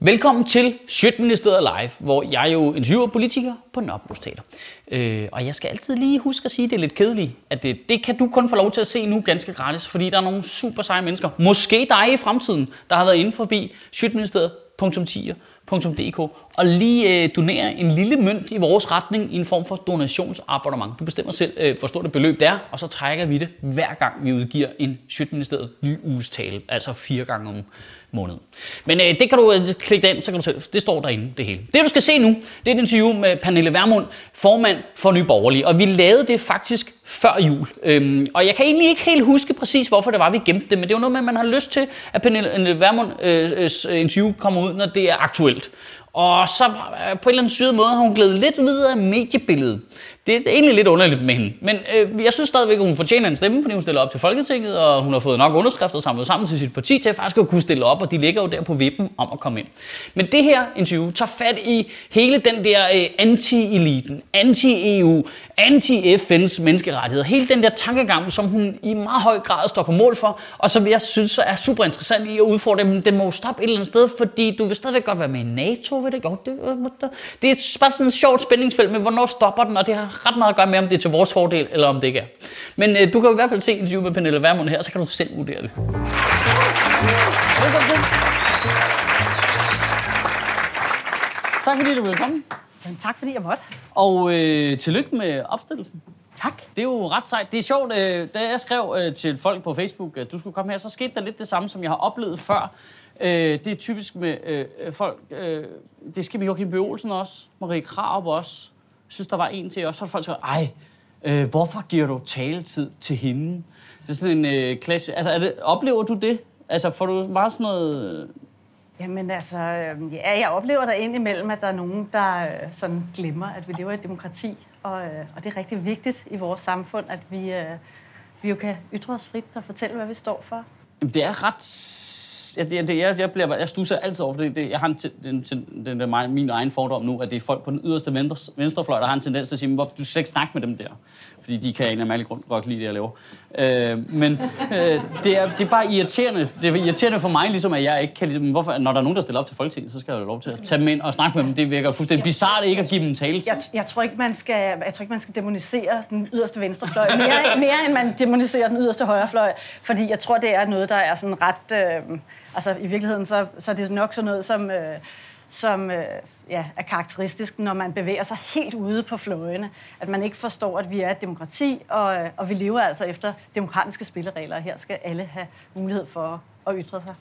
Velkommen til Sjøtministeriet Live, hvor jeg jo interviewer politikere på Nørrebro Teater. Øh, og jeg skal altid lige huske at sige, at det er lidt kedeligt, at det, det kan du kun få lov til at se nu ganske gratis, fordi der er nogle super seje mennesker, måske dig i fremtiden, der har været inde forbi sjøtministeriet.10.dk og lige øh, donere en lille mønt i vores retning i en form for donationsabonnement. Du bestemmer selv, øh, hvor stort et beløb det er, og så trækker vi det hver gang vi udgiver en Sjøtministeriet ny uges tale, altså fire gange om måneden. Men øh, det kan du øh, klikke ind, så kan du selv, det står derinde, det hele. Det du skal se nu, det er et interview med Pernille Vermund, formand for Nye Borgerlige, og vi lavede det faktisk før jul. Øhm, og jeg kan egentlig ikke helt huske præcis, hvorfor det var, vi gemte det, men det er jo noget med, at man har lyst til, at Pernille Vermunds øh, øh, øh, interview kommer ud, når det er aktuelt. Og så øh, på en eller anden syret måde har hun glædet lidt videre af mediebilledet. Det er egentlig lidt underligt med hende. Men øh, jeg synes stadigvæk, at hun fortjener en stemme, fordi hun stiller op til Folketinget, og hun har fået nok underskrifter samlet sammen til sit parti til at faktisk at kunne stille op, og de ligger jo der på vippen om at komme ind. Men det her interview tager fat i hele den der øh, anti-eliten, anti-EU, anti-FN's menneskerettigheder, hele den der tankegang, som hun i meget høj grad står på mål for, og som jeg synes er super interessant i at udfordre dem. Den må jo stoppe et eller andet sted, fordi du vil stadigvæk godt være med i NATO, ved det øh, godt. Det, det er bare sådan et sjovt spændingsfelt med, hvornår stopper den, og det har ret meget at gøre med, om det er til vores fordel, eller om det ikke er. Men øh, du kan i hvert fald se interview med Pernille Vermund her, så kan du selv vurdere det. Velkommen til. Tak fordi du vil komme. Jamen, tak fordi jeg måtte. Og øh, tillykke med opstillelsen. Tak. Det er jo ret sejt. Det er sjovt, øh, da jeg skrev øh, til folk på Facebook, at du skulle komme her, så skete der lidt det samme, som jeg har oplevet før. Øh, det er typisk med øh, folk, øh, det skal med Joachim B. Olsen også, Marie Kraup også, synes, der var en til også, så har folk sagt, ej, øh, hvorfor giver du taletid til hende? Det er sådan en øh, klasse. Altså, er det, oplever du det? Altså, får du meget sådan noget... Jamen altså, øh, ja, jeg oplever der indimellem, at der er nogen, der øh, sådan glemmer, at vi lever i et demokrati. Og, øh, og det er rigtig vigtigt i vores samfund, at vi, øh, vi jo kan ytre os frit og fortælle, hvad vi står for. Jamen, det er ret jeg, jeg, jeg, jeg, bliver, jeg stusser altid over, fordi det, jeg har en, den, den, den, den, min egen fordom nu, at det er folk på den yderste venstre, venstrefløj, der har en tendens til at sige, hvorfor du skal ikke snakke med dem der? Fordi de kan en af grund godt lide det, jeg laver. Øh, men øh, det, er, det er bare irriterende. Det er irriterende for mig, ligesom at jeg ikke kan... Ligesom, hvorfor, når der er nogen, der stiller op til Folketinget, så skal jeg have lov til at tage dem ind og snakke med dem. Det virker fuldstændig bizarrt ikke at give dem en tale. Jeg, jeg, tror ikke, man skal, jeg tror ikke, man skal demonisere den yderste venstrefløj. Mere, mere end man demoniserer den yderste højrefløj. Fordi jeg tror, det er noget, der er sådan ret... Øh, altså i virkeligheden, så, så er det nok sådan noget, som, øh, som øh, ja, er karakteristisk, når man bevæger sig helt ude på fløjene. At man ikke forstår, at vi er et demokrati, og, øh, og vi lever altså efter demokratiske spilleregler. Her skal alle have mulighed for at ytre sig.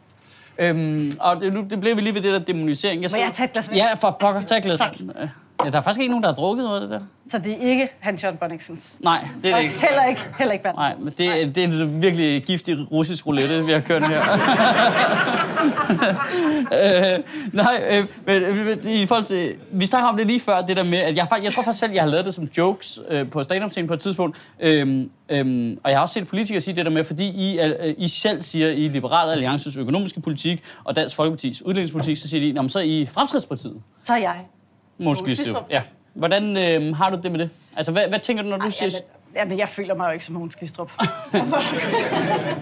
Øhm, og det, nu det blev vi lige ved det der demonisering. Jeg Må jeg tage et glas vand? Ja, for pokker, tag et glas vand. Ja, der er faktisk ikke nogen, der har drukket noget af det der. Så det er ikke Hans Jørgen Bonniksens? Nej, det er det ikke. Heller ikke, heller ikke vand? Nej, men det, det er en virkelig giftig russisk roulette, vi har kørt her. øh, nej, øh, men øh, i forhold til... Vi snakker om det lige før, det der med, at jeg, jeg tror faktisk selv, jeg har lavet det som jokes øh, på stand på et tidspunkt. Øh, øh, og jeg har også set politikere sige det der med, fordi I, øh, I selv siger i Liberale Alliances økonomiske politik og Dansk Folkepartis udviklingspolitik, så siger de, så er I Fremskridspartiet. Så er jeg. Måns Glistrup. Ja. Hvordan øh, har du det med det? Altså, hvad, hvad tænker du, når du Ej, siger... Jamen, jamen, jeg føler mig jo ikke som Måns Glistrup.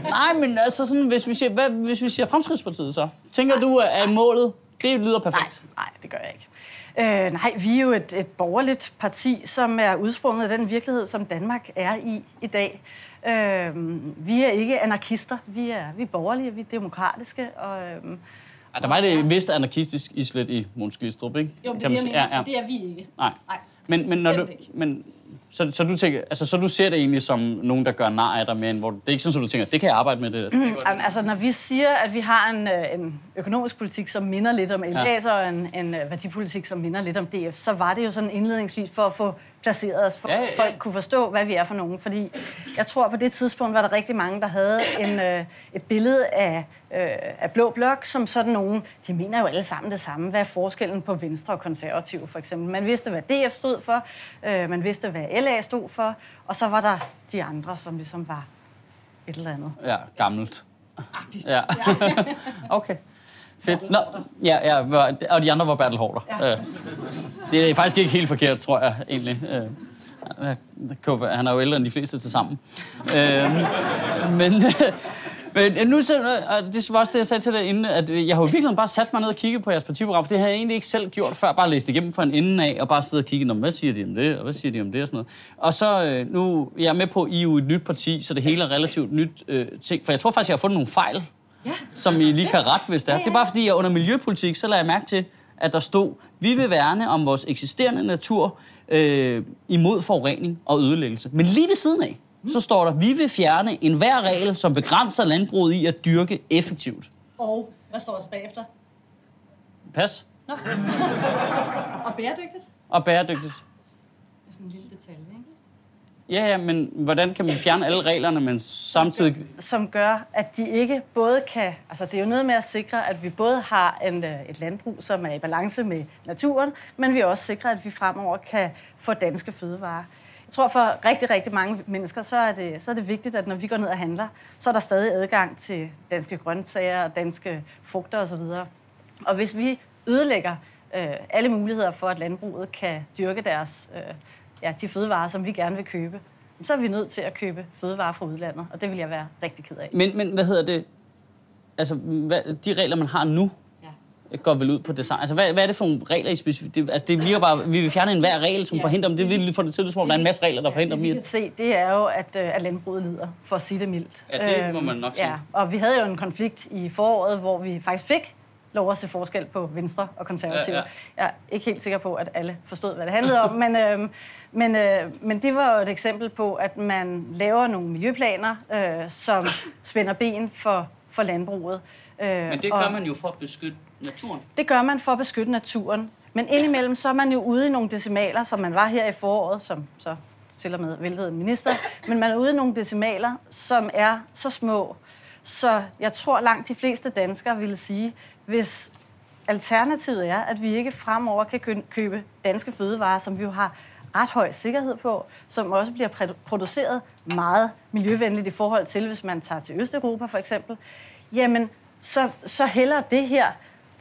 Nej, men altså sådan, hvis vi siger, hvad, hvis vi siger Fremskridspartiet så, tænker nej, du, at målet, det lyder perfekt? Nej, nej det gør jeg ikke. Øh, nej, vi er jo et, et borgerligt parti, som er udsprunget af den virkelighed, som Danmark er i i dag. Øh, vi er ikke anarkister, vi er, vi er borgerlige, vi er demokratiske, og... Øh, Ja, der var det vist anarkistisk islet i Måns Glistrup, ikke? Jo, det er det, jeg mener. Ja, ja. Det er vi ikke. Nej. Nej. Men, men, når du, men så, så, du tænker, altså, så du ser det egentlig som nogen, der gør nar af dig med, hvor det er ikke sådan, at du tænker, det kan jeg arbejde med det. Mm, altså, når vi siger, at vi har en, øh, en økonomisk politik, som minder lidt om LA's, ja. og en, en øh, værdipolitik, som minder lidt om DF, så var det jo sådan indledningsvis for at få placeret os, for ja, ja, ja. folk kunne forstå, hvad vi er for nogen. Fordi jeg tror, på det tidspunkt var der rigtig mange, der havde en, øh, et billede af, øh, af Blå Blok som sådan nogen. De mener jo alle sammen det samme. Hvad er forskellen på Venstre og Konservative, for eksempel? Man vidste, hvad DF stod for. Øh, man vidste, hvad LA stod for. Og så var der de andre, som ligesom var et eller andet. Ja, gammelt. Agtigt. Ja. okay. Fedt. Nå, ja, ja, og de andre var Bertel Hårder. Ja. Øh, det er faktisk ikke helt forkert, tror jeg egentlig. Øh, han er jo ældre end de fleste til sammen. Øh, men, Men nu, og det var også det, jeg sagde til dig inden, at jeg har jo virkelig bare sat mig ned og kigget på jeres partiprogram, for det har jeg egentlig ikke selv gjort før, bare læst igennem fra en ende af, og bare sidde og kigge, hvad siger de om det, og hvad siger de om det, og sådan noget. Og så nu, jeg er med på, at I er jo et nyt parti, så det hele er relativt nyt øh, ting, for jeg tror faktisk, jeg har fundet nogle fejl, ja. som I lige kan rette, hvis det er. Det er bare fordi, jeg under miljøpolitik, så lader jeg mærke til, at der stod, vi vil værne om vores eksisterende natur øh, imod forurening og ødelæggelse. Men lige ved siden af, så står der, vi vil fjerne enhver regel, som begrænser landbruget i at dyrke effektivt. Og hvad står der bagefter? Pas. Nå. og bæredygtigt? Og bæredygtigt. Det er sådan en lille detalje, ikke? Ja, ja, men hvordan kan vi fjerne alle reglerne, men samtidig... Som gør, at de ikke både kan... Altså, det er jo noget med at sikre, at vi både har en, øh, et landbrug, som er i balance med naturen, men vi også sikrer, at vi fremover kan få danske fødevarer. Jeg tror, for rigtig, rigtig mange mennesker, så er, det, så er det vigtigt, at når vi går ned og handler, så er der stadig adgang til danske grøntsager, danske frugter osv. Og hvis vi ødelægger øh, alle muligheder for, at landbruget kan dyrke deres, øh, ja, de fødevarer, som vi gerne vil købe, så er vi nødt til at købe fødevarer fra udlandet, og det vil jeg være rigtig ked af. Men, men hvad hedder det? Altså, hvad, de regler, man har nu, går vel ud på design. Altså, hvad, hvad er det for nogle regler i specifikt? Det, altså, det virker bare, vi vil fjerne enhver regel, som ja. forhindrer dem. Det vil få det til, at der er en masse regler, der forhindrer dem. Det, vi kan se, det er jo, at, øh, at landbruget lider, for at sige det mildt. Ja, det må man nok sige. Ja, og vi havde jo en konflikt i foråret, hvor vi faktisk fik lov at se forskel på Venstre og Konservative. Ja, ja. Jeg er ikke helt sikker på, at alle forstod, hvad det handlede om, men, øh, men, øh, men det var jo et eksempel på, at man laver nogle miljøplaner, øh, som spænder ben for, for landbruget. Øh, men det gør man jo for at beskytte naturen? Det gør man for at beskytte naturen. Men indimellem så er man jo ude i nogle decimaler, som man var her i foråret, som så til og med væltede en minister. Men man er ude i nogle decimaler, som er så små, så jeg tror langt de fleste danskere ville sige, hvis alternativet er, at vi ikke fremover kan købe danske fødevarer, som vi jo har ret høj sikkerhed på, som også bliver produceret meget miljøvenligt i forhold til, hvis man tager til Østeuropa for eksempel, jamen så, så heller det her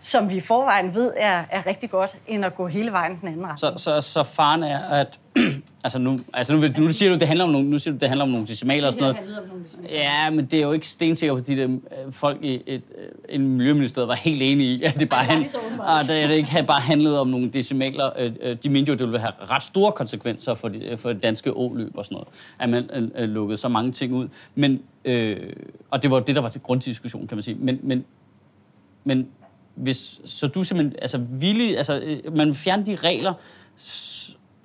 som vi i forvejen ved er, er rigtig godt, end at gå hele vejen den anden retning. Så, så, så faren er, at... altså nu, altså nu, nu siger du, det handler om nogle, nu siger du, det handler om nogle decimaler og sådan noget. Om nogle ja, men det er jo ikke stensikker, fordi det, øh, folk i et, et, øh, en miljøministeriet var helt enige i, at det bare, hand, at det, ikke bare handlede om nogle decimaler. Øh, de mente jo, at det ville have ret store konsekvenser for, de, for det danske åløb og sådan noget, at man lukkede så mange ting ud. Men, øh, og det var det, der var til grunddiskussion, kan man sige. Men, men, men hvis, så du simpelthen altså, villig, altså, man fjerner de regler,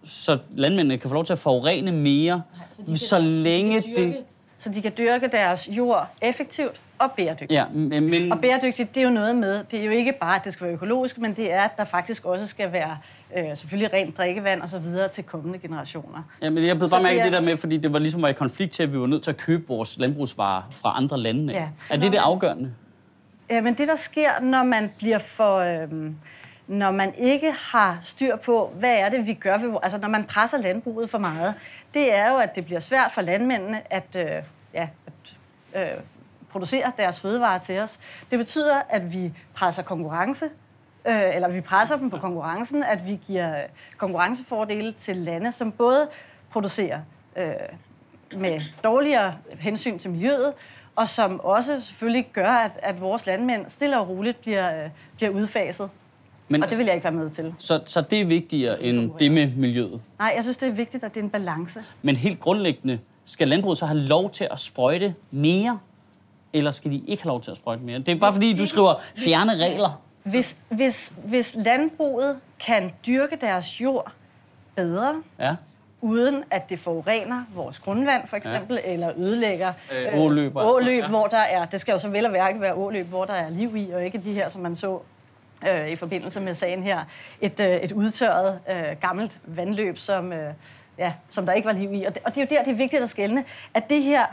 så landmændene kan få lov til at forurene mere, Nej, så, så længe så de det... Så de kan dyrke deres jord effektivt og bæredygtigt. Ja, men... Og bæredygtigt, det er jo noget med, det er jo ikke bare, at det skal være økologisk, men det er, at der faktisk også skal være øh, selvfølgelig rent drikkevand og så videre til kommende generationer. Ja, men jeg blev bare mærke er... det der med, fordi det var ligesom var i konflikt til, at vi var nødt til at købe vores landbrugsvarer fra andre lande. Ja. Er det det afgørende? Ja, men det, der sker, når man bliver for... Øh, når man ikke har styr på, hvad er det, vi gør ved, altså når man presser landbruget for meget, det er jo, at det bliver svært for landmændene at, øh, ja, at øh, producere deres fødevarer til os. Det betyder, at vi presser konkurrence, øh, eller vi presser dem på konkurrencen, at vi giver konkurrencefordele til lande, som både producerer øh, med dårligere hensyn til miljøet, og som også selvfølgelig gør, at, at vores landmænd stille og roligt bliver, øh, bliver udfaset. Men, og det vil jeg ikke være med til. Så, så det er vigtigere end det med miljøet? Nej, jeg synes, det er vigtigt, at det er en balance. Men helt grundlæggende, skal landbruget så have lov til at sprøjte mere, eller skal de ikke have lov til at sprøjte mere? Det er bare fordi, du skriver fjerne regler. Hvis, hvis, hvis landbruget kan dyrke deres jord bedre, ja uden at det forurener vores grundvand, for eksempel, ja. eller ødelægger øh, åløb, altså. åløb ja. hvor der er, det skal jo så vel og værke være åløb, hvor der er liv i, og ikke de her, som man så øh, i forbindelse med sagen her, et, øh, et udtørret øh, gammelt vandløb, som, øh, ja, som der ikke var liv i. Og det, og det er jo der, det er vigtigt at skælne, at det her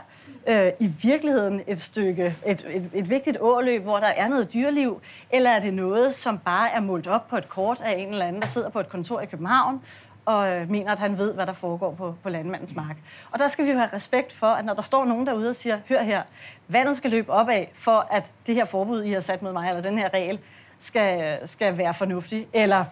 øh, i virkeligheden et stykke, et, et, et vigtigt åløb, hvor der er noget dyreliv, eller er det noget, som bare er målt op på et kort af en eller anden, der sidder på et kontor i København, og øh, mener, at han ved, hvad der foregår på, på landmandens mark. Og der skal vi jo have respekt for, at når der står nogen derude og siger, hør her, vandet skal løbe op af, for at det her forbud, I har sat mod mig, eller den her regel, skal, skal være fornuftig, eller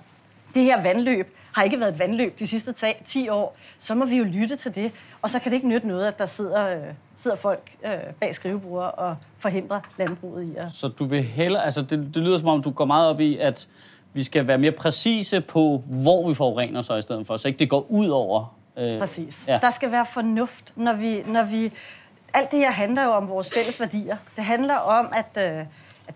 det her vandløb har ikke været et vandløb de sidste 10 år, så må vi jo lytte til det. Og så kan det ikke nytte noget, at der sidder, øh, sidder folk øh, bag skrivebord og forhindrer landbruget i at... Så du vil hellere... Altså, det, det lyder som om, du går meget op i, at vi skal være mere præcise på, hvor vi forurener så i stedet for, så ikke det går ud over... Øh, Præcis. Ja. Der skal være fornuft, når vi, når vi... Alt det her handler jo om vores fælles værdier. Det handler om, at, øh, at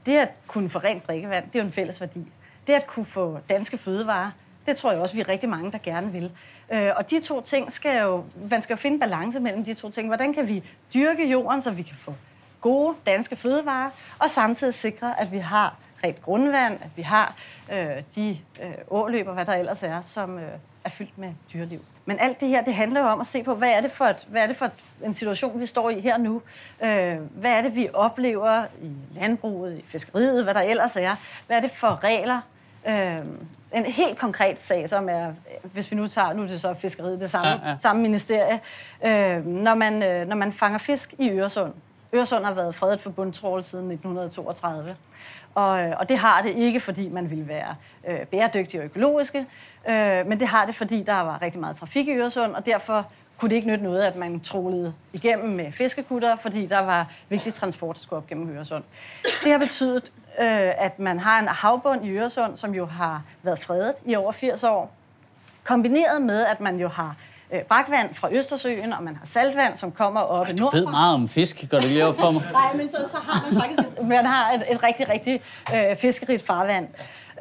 det at kunne få rent drikkevand, det er jo en fælles værdi. Det at kunne få danske fødevarer, det tror jeg også, vi er rigtig mange, der gerne vil. Øh, og de to ting skal jo... Man skal jo finde balance mellem de to ting. Hvordan kan vi dyrke jorden, så vi kan få gode danske fødevarer, og samtidig sikre, at vi har rent grundvand, at vi har øh, de øh, åløber, hvad der ellers er, som øh, er fyldt med dyreliv. Men alt det her, det handler jo om at se på, hvad er det for, et, hvad er det for en situation, vi står i her nu? Øh, hvad er det, vi oplever i landbruget, i fiskeriet, hvad der ellers er? Hvad er det for regler? Øh, en helt konkret sag, som er, hvis vi nu tager, nu er det så fiskeriet, det samme, ja, ja. samme ministerie, øh, når, man, øh, når man fanger fisk i Øresund. Øresund har været fredet for bundtrål siden 1932. Og, øh, og det har det ikke, fordi man ville være øh, bæredygtige og økologiske, øh, men det har det, fordi der var rigtig meget trafik i Øresund, og derfor kunne det ikke nytte noget, at man trolede igennem med fiskekutter, fordi der var vigtig transport, der skulle op gennem Øresund. Det har betydet, øh, at man har en havbund i Øresund, som jo har været fredet i over 80 år, kombineret med, at man jo har øh, brakvand fra Østersøen, og man har saltvand, som kommer op i nordfra. Du ved meget om fisk, gør det lige for mig. Nej, men så, så har man faktisk et, man har et, et rigtig, rigtig øh, fiskerigt farvand.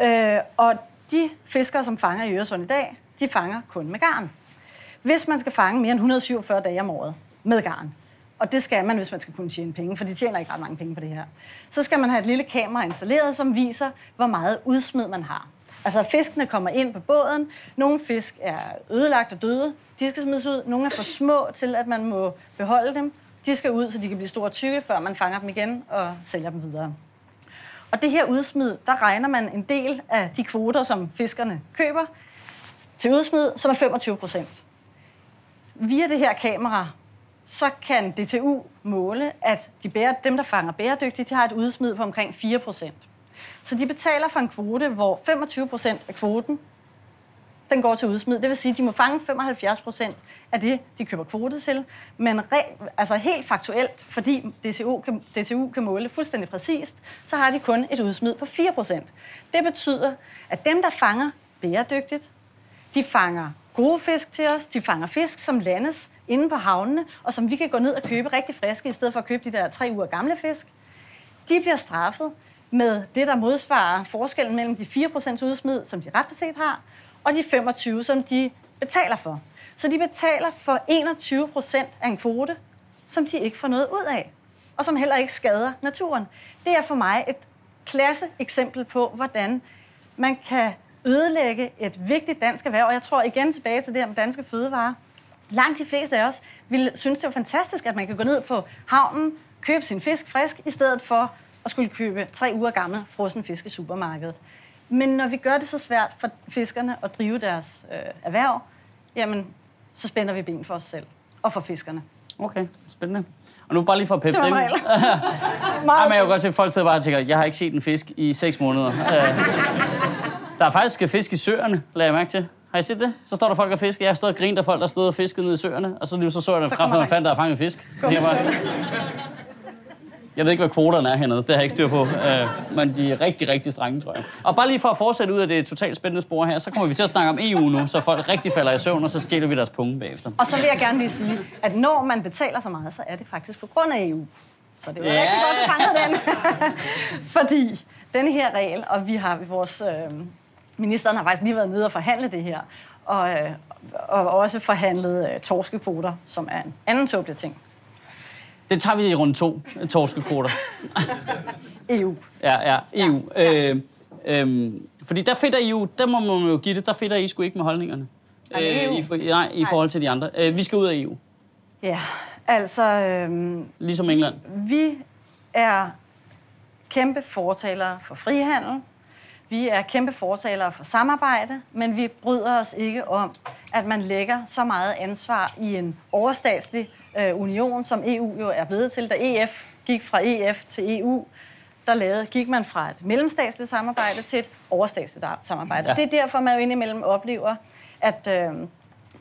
Øh, og de fiskere, som fanger i Øresund i dag, de fanger kun med garn. Hvis man skal fange mere end 147 dage om året med garn, og det skal man, hvis man skal kunne tjene penge, for de tjener ikke ret mange penge på det her. Så skal man have et lille kamera installeret, som viser, hvor meget udsmid man har. Altså fiskene kommer ind på båden. Nogle fisk er ødelagt og døde. De skal smides ud. Nogle er for små til, at man må beholde dem. De skal ud, så de kan blive store og tykke, før man fanger dem igen og sælger dem videre. Og det her udsmid, der regner man en del af de kvoter, som fiskerne køber, til udsmid, som er 25 procent. Via det her kamera, så kan DTU måle, at de bære, dem, der fanger bæredygtigt, de har et udsmid på omkring 4 procent. Så de betaler for en kvote, hvor 25 procent af kvoten den går til udsmid. Det vil sige, at de må fange 75 procent af det, de køber kvote til. Men re, altså helt faktuelt, fordi DTU kan, DTU kan måle fuldstændig præcist, så har de kun et udsmid på 4 procent. Det betyder, at dem, der fanger bæredygtigt, de fanger gode fisk til os, de fanger fisk, som landes inde på havnene, og som vi kan gå ned og købe rigtig friske, i stedet for at købe de der tre uger gamle fisk. De bliver straffet med det, der modsvarer forskellen mellem de 4% udsmid, som de ret beset har, og de 25, som de betaler for. Så de betaler for 21 procent af en kvote, som de ikke får noget ud af, og som heller ikke skader naturen. Det er for mig et klasse eksempel på, hvordan man kan ødelægge et vigtigt dansk erhverv. Og jeg tror igen tilbage til det om danske fødevarer. Langt de fleste af os ville synes, det var fantastisk, at man kan gå ned på havnen, købe sin fisk frisk, i stedet for at skulle købe tre uger gammel frossen fisk i supermarkedet. Men når vi gør det så svært for fiskerne at drive deres øh, erhverv, jamen, så spænder vi ben for os selv og for fiskerne. Okay, spændende. Og nu bare lige for at peppe det. Var Meget men jeg kan godt se, at folk sidder bare og tænker, jeg har ikke set en fisk i 6 måneder. Øh, der er faktisk fisk i søerne, lader jeg mærke til. Har I set det? Så står der folk og fisker. Jeg har stået og grint af folk, der stod og fiskede nede i søerne. Og så, lige så så jeg den frem, så man fandt, der er fanget fisk. Så jeg, bare, jeg ved ikke, hvad kvoterne er hernede. Det har jeg ikke styr på. Uh, men de er rigtig, rigtig strenge, tror jeg. Og bare lige for at fortsætte ud af det totalt spændende spor her, så kommer vi til at snakke om EU nu, så folk rigtig falder i søvn, og så stjæler vi deres punge bagefter. Og så vil jeg gerne lige sige, at når man betaler så meget, så er det faktisk på grund af EU. Så det er yeah. rigtig godt, at fange den. Fordi den her regel, og vi har vores... Øh, ministeren har faktisk lige været nede og forhandle det her, og, øh, og også forhandlet øh, torskekvoter, som er en anden tåbelig ting. Det tager vi i runde to, torskekvoter. EU. Ja, ja, EU. Ja. Øh, øh, fordi der fedter EU, der må man jo give det, der fedter I sgu ikke med holdningerne. Nej, EU. Øh, i, for, nej, i forhold til de andre. Øh, vi skal ud af EU. Ja, altså... Øh, ligesom England. Vi er kæmpe fortalere for frihandel. Vi er kæmpe fortalere for samarbejde, men vi bryder os ikke om, at man lægger så meget ansvar i en overstatslig øh, union, som EU jo er blevet til. Da EF gik fra EF til EU, der lavede, gik man fra et mellemstatsligt samarbejde til et overstatsligt samarbejde. Ja. Det er derfor, man jo indimellem oplever, at øh,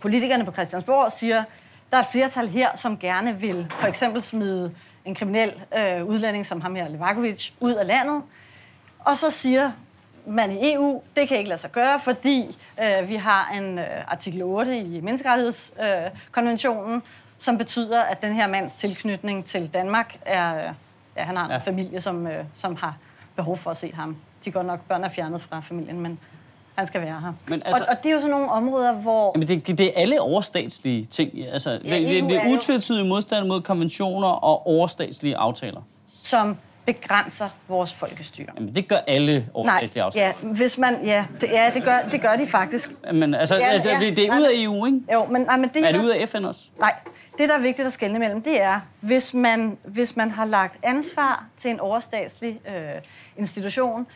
politikerne på Christiansborg siger, der er et flertal her, som gerne vil for eksempel smide en kriminel øh, udlænding som ham her, Levakovic, ud af landet. Og så siger man i EU, det kan ikke lade sig gøre, fordi øh, vi har en øh, artikel 8 i menneskerettighedskonventionen, øh, som betyder, at den her mands tilknytning til Danmark er, ja, han har en ja. familie, som, øh, som har behov for at se ham. De går nok, børn er fjernet fra familien, men han skal være her. Men altså, og, og det er jo sådan nogle områder, hvor... Jamen det, det er alle overstatslige ting. Altså, ja, det, det, det er utvetydig modstand mod konventioner og overstatslige aftaler. Som begrænser vores folkestyre. Jamen, det gør alle overstatslige aftaler. Ja, hvis man, ja, det, ja det, gør, det gør de faktisk. Men altså, ja, altså, ja, det, det er ud af EU, ikke? Jo, men, nej, men det, er det ud af FN også? Nej, det, der er vigtigt at skelne mellem, det er, hvis man, hvis man har lagt ansvar til en overstatslig øh, institution,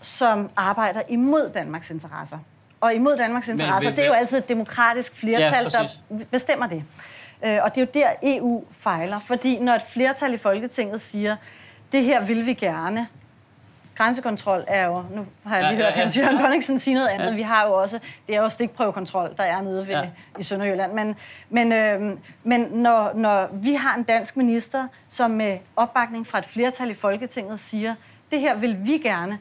som arbejder imod Danmarks interesser. Og imod Danmarks interesser, men, det er jo altid et demokratisk flertal, ja, der bestemmer det. Øh, og det er jo der, EU fejler. Fordi når et flertal i Folketinget siger, det her vil vi gerne, grænsekontrol er jo, nu har jeg lige ja, hørt ja, ja, Jørgen Bonniksen sige noget andet, ja. vi har jo også, det er jo stikprøvekontrol, der er nede ved, ja. i Sønderjylland, men, men, øh, men når, når vi har en dansk minister, som med opbakning fra et flertal i Folketinget siger, det her vil vi gerne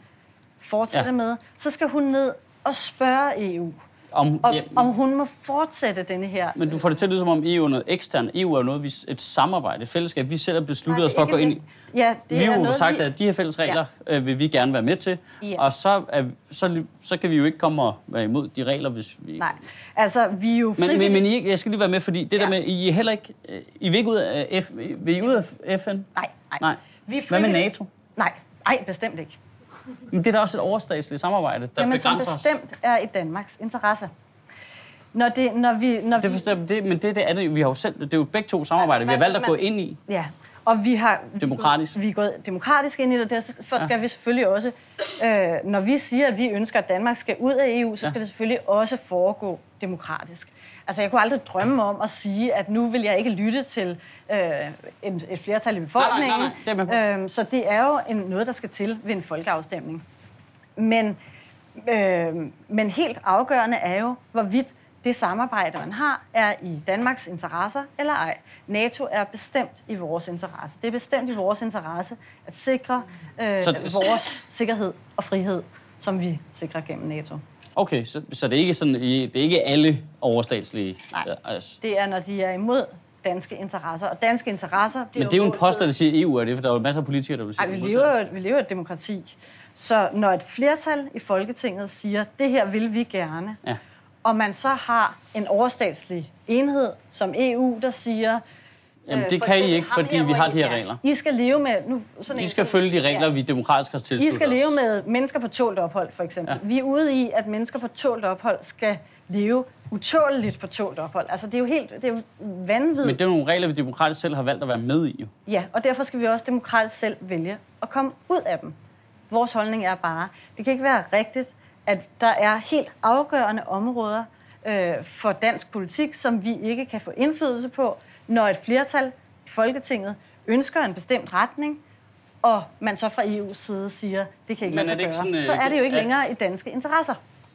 fortsætte ja. med, så skal hun ned og spørge EU. Om, om, ja, om hun må fortsætte denne her... Men du får det til at lyde som om EU er noget eksternt. EU er noget, vi, et samarbejde, et fællesskab. Vi selv har besluttet os for at gå ind i. Ja, det vi har sagt, vi... at de her fælles regler ja. øh, vil vi gerne være med til. Ja. Og så, er, så, så kan vi jo ikke komme og være imod de regler, hvis vi... Nej, altså vi er jo Men, men, men I, jeg skal lige være med, fordi det ja. der med, I er heller ikke... Øh, I vil ikke ud af, F, vil I ud af FN? Nej, nej. nej. Vi Hvad med NATO? Nej, nej, bestemt ikke. Men det er da også et overstatsligt samarbejde, der Jamen, begrænser som bestemt er i Danmarks interesse. Når det, når vi, når det forstår, det, men det, det er det, vi har jo selv, det er jo begge to samarbejder, ja, vi har valgt at gå ind i. Ja, og vi har... Demokratisk. Vi er gået demokratisk ind i det, derfor skal ja. vi selvfølgelig også... Øh, når vi siger, at vi ønsker, at Danmark skal ud af EU, så skal ja. det selvfølgelig også foregå demokratisk. Altså, jeg kunne aldrig drømme om at sige, at nu vil jeg ikke lytte til øh, et, et flertal i befolkningen. Nej, nej, nej, nej. Øhm, så det er jo en, noget, der skal til ved en folkeafstemning. Men, øh, men helt afgørende er jo, hvorvidt det samarbejde, man har, er i Danmarks interesser eller ej. NATO er bestemt i vores interesse. Det er bestemt i vores interesse at sikre øh, så det... vores sikkerhed og frihed, som vi sikrer gennem NATO. Okay, så, så det er ikke sådan, det er ikke alle overstatslige? Nej, altså. det er, når de er imod danske interesser. Og danske interesser... Men det er jo en post, der siger EU, er det? For der er jo masser af politikere, der vil sige Ej, vi lever, vi lever et demokrati. Så når et flertal i Folketinget siger, det her vil vi gerne, ja. og man så har en overstatslig enhed som EU, der siger, Jamen, det kan I ikke, fordi vi har de her regler. I skal leve med... Nu, sådan I skal følge de regler, ja. vi demokratisk har tilsluttet I skal leve med mennesker på tålt ophold, for eksempel. Ja. Vi er ude i, at mennesker på tålt ophold skal leve utåleligt på tålt ophold. Altså, det er jo helt det er jo vanvittigt. Men det er nogle regler, vi demokratisk selv har valgt at være med i. Ja, og derfor skal vi også demokratisk selv vælge at komme ud af dem. Vores holdning er bare, det kan ikke være rigtigt, at der er helt afgørende områder øh, for dansk politik, som vi ikke kan få indflydelse på, når et flertal i Folketinget ønsker en bestemt retning, og man så fra EU's side siger, det kan ikke lade sig gøre, sådan, så er det jo ikke længere i danske interesser.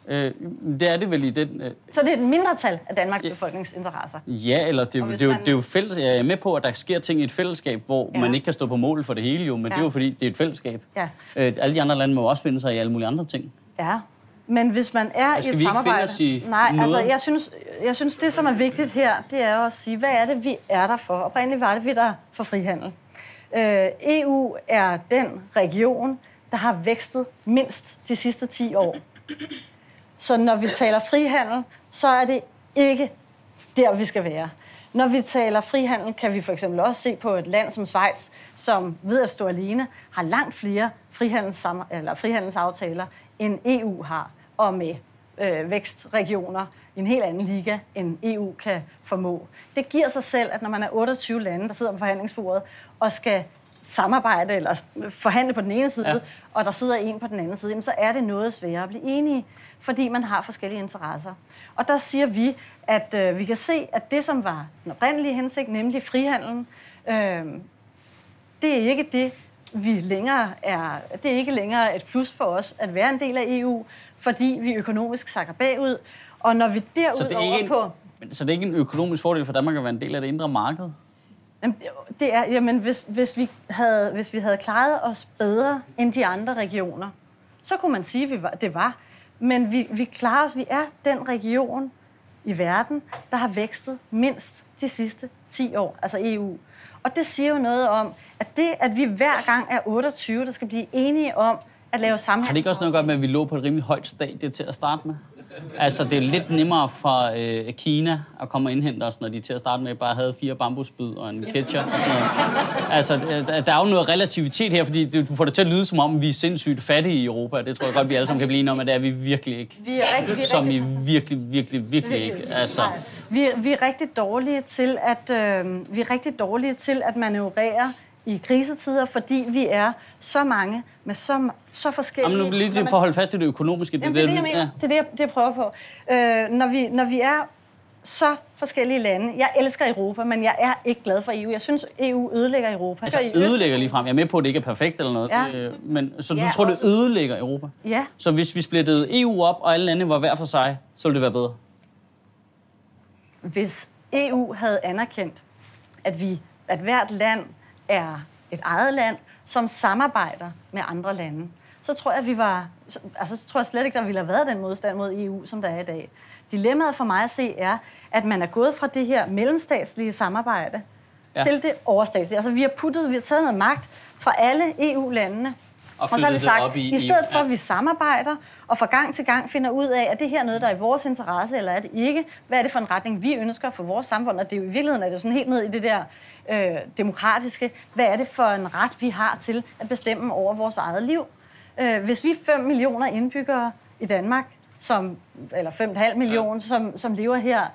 Øh, det er det vel i den... Øh... Så det er et mindretal af Danmarks ja. befolkningsinteresser? Ja, eller det, det, det, man... det er jo fælles, jeg er med på, at der sker ting i et fællesskab, hvor ja. man ikke kan stå på mål for det hele jo, men ja. det er jo fordi, det er et fællesskab. Ja. Øh, alle de andre lande må også finde sig i alle mulige andre ting. Ja, men hvis man er i et samarbejde... Vi ikke Nej, noget? altså jeg synes, jeg synes, det som er vigtigt her, det er at sige, hvad er det, vi er der for? Oprindeligt var det, vi der for frihandel. Øh, EU er den region, der har vækstet mindst de sidste 10 år. Så når vi taler frihandel, så er det ikke der, vi skal være. Når vi taler frihandel, kan vi for eksempel også se på et land som Schweiz, som ved at stå alene, har langt flere frihandels- eller frihandelsaftaler, end EU har og med øh, vækstregioner i en helt anden liga, end EU kan formå. Det giver sig selv, at når man er 28 lande, der sidder på forhandlingsbordet og skal samarbejde eller forhandle på den ene side, ja. og der sidder en på den anden side, jamen, så er det noget sværere at blive enige, fordi man har forskellige interesser. Og der siger vi, at øh, vi kan se, at det, som var den oprindelige hensigt, nemlig frihandelen, øh, det er ikke det, vi længere er, det er ikke længere et plus for os at være en del af EU, fordi vi økonomisk sakker bagud. Og når vi derudover er en, på... så det er ikke en økonomisk fordel for Danmark at være en del af det indre marked? Jamen, det- det er, jamen hvis, hvis, vi havde, hvis vi havde klaret os bedre end de andre regioner, så kunne man sige, at vi var, det var. Men vi, vi klarer os, vi er den region i verden, der har vækstet mindst de sidste 10 år, altså EU. Og det siger jo noget om, at det, at vi hver gang er 28, der skal blive enige om at lave samhandel. Har det ikke også noget at gøre med, at vi lå på et rimelig højt stadie til at starte med? Altså, det er lidt nemmere for øh, Kina at komme og indhente os, når de til at starte med bare havde fire bambusbid og en ketchup og sådan noget. Altså, der der er jo noget relativitet her, fordi du får det til at lyde som om, vi er sindssygt fattige i Europa. Det tror jeg godt, vi alle sammen kan blive enige om, at det er vi virkelig ikke. Vi er rigtig, vi er Som i rigtig, virkelig, virkelig, virkelig ikke. Altså. Vi, er- vi er rigtig dårlige til at øh, vi er rigtig dårlige til at manøvrere i krisetider, fordi vi er så mange med så, så forskellige... Jamen, nu det lige til for at holde fast i det økonomiske. Jamen, det er det, jeg mener. ja. Det er det, jeg, det, jeg prøver på. Øh, når, vi, når vi er så forskellige lande. Jeg elsker Europa, men jeg er ikke glad for EU. Jeg synes, EU ødelægger Europa. Altså ødelægger lige frem. Jeg er med på, at det ikke er perfekt eller noget. Ja. Det, men, så du Ja, tror, det ødelægger Europa? Ja, Så hvis vi splittede EU op, og alle lande var hver for sig, så ville det være bedre? hvis EU havde anerkendt, at, vi, at hvert land er et eget land, som samarbejder med andre lande, så tror jeg, at vi var, så- altså, så tror jeg slet ikke, der ville have været den modstand mod EU, som der er i dag. Dilemmaet for mig at se er, at man er gået fra det her mellemstatslige samarbejde ja. til det overstatslige. Altså, vi har puttet, vi har taget noget magt fra alle EU-landene, Og og så har vi sagt, op i i stedet for ja. at vi samarbejder, og fra gang til gang finder ud af, at det her er noget, der er i vores interesse, eller er det ikke? Hvad er det for en retning, vi ønsker for vores samfund? Og det er jo, i virkeligheden er det jo sådan helt ned i det der øh, demokratiske. Hvad er det for en ret, vi har til at bestemme over vores eget liv? Øh, hvis vi er 5 millioner indbyggere i Danmark, som, eller 5,5 millioner, som, som lever her,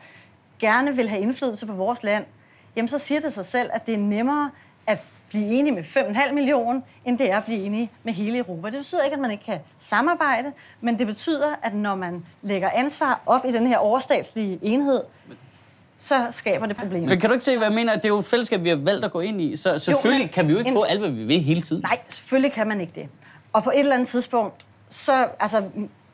gerne vil have indflydelse på vores land, jamen så siger det sig selv, at det er nemmere at blive enige med 5,5 millioner, end det er at blive enige med hele Europa. Det betyder ikke, at man ikke kan samarbejde, men det betyder, at når man lægger ansvar op i den her overstatslige enhed, så skaber det problemer. Men kan du ikke se, hvad jeg mener? Det er jo et fællesskab, vi har valgt at gå ind i. Så selvfølgelig men- kan vi jo ikke en- få alt, hvad vi vil hele tiden. Nej, selvfølgelig kan man ikke det. Og på et eller andet tidspunkt, så altså,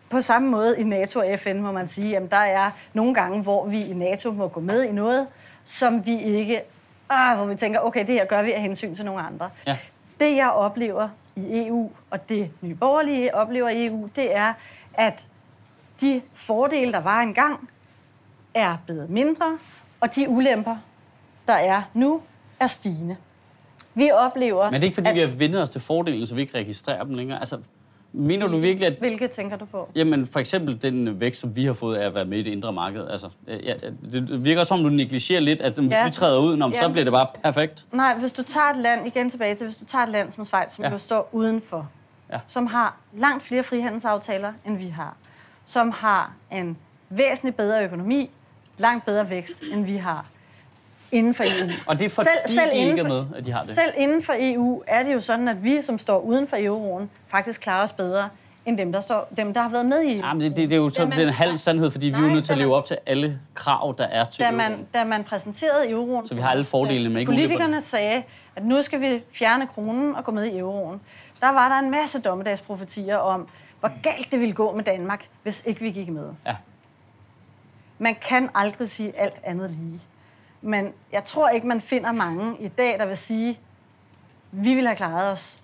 på samme måde i NATO og FN må man sige, at der er nogle gange, hvor vi i NATO må gå med i noget, som vi ikke, ah, hvor vi tænker, okay, det her gør vi af hensyn til nogle andre. Ja. Det jeg oplever i EU, og det nye borgerlige oplever i EU, det er, at de fordele, der var engang, er blevet mindre, og de ulemper, der er nu, er stigende. Vi oplever... Men det er ikke, fordi at, vi har vendt os til fordelen, så vi ikke registrerer dem længere. Altså, mener du virkelig, at Hvilke tænker du på? Jamen, for eksempel den vækst, som vi har fået af at være med i det indre marked. Altså, ja, det virker som, du negligerer lidt, at hvis Ja. vi træder ud, når, Ja, så bliver det bare perfekt. Nej, hvis du tager et land, igen tilbage til, hvis du tager et land som Schweiz, som ja. jo står udenfor, Ja. som har langt flere frihandelsaftaler, end vi har, som har en væsentligt bedre økonomi, langt bedre vækst, end vi har inden for EU. Og det er fordi, de ikke er med, at de har det. Selv inden for EU er det jo sådan, at vi, som står uden for euroen, faktisk klarer os bedre, end dem, der, står, dem, der har været med i EU. Jamen, det, det, det er jo så, man- det er en halv sandhed, fordi vi er jo Nej, nødt til at leve op til alle krav, der er til da euroen. man, da man præsenterede euroen... Så vi har alle fordelene, men ikke Politikerne sagde, at nu skal vi fjerne kronen og gå med i euroen. Der var der en masse dommedagsprofetier om, hvor galt det ville gå med Danmark, hvis ikke vi gik med. Ja. Man kan aldrig sige alt andet lige. Men jeg tror ikke, man finder mange i dag, der vil sige, vi ville have klaret os